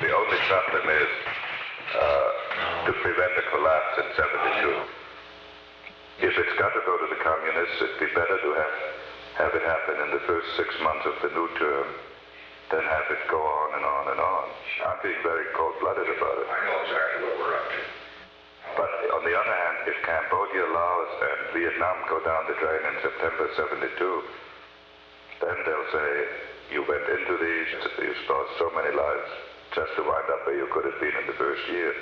The only problem is uh, to prevent a collapse in 72. If it's got to go to the communists, it'd be better to have, have it happen in the first six months of the new term than have it go on and on and on. I'm being very cold-blooded about it. I know exactly what we're up to. But on the other hand, if Cambodia, Laos, and Vietnam go down the drain in September 72, then they'll say, you went into these, you lost so many lives just to wind up where you could have been in the first year.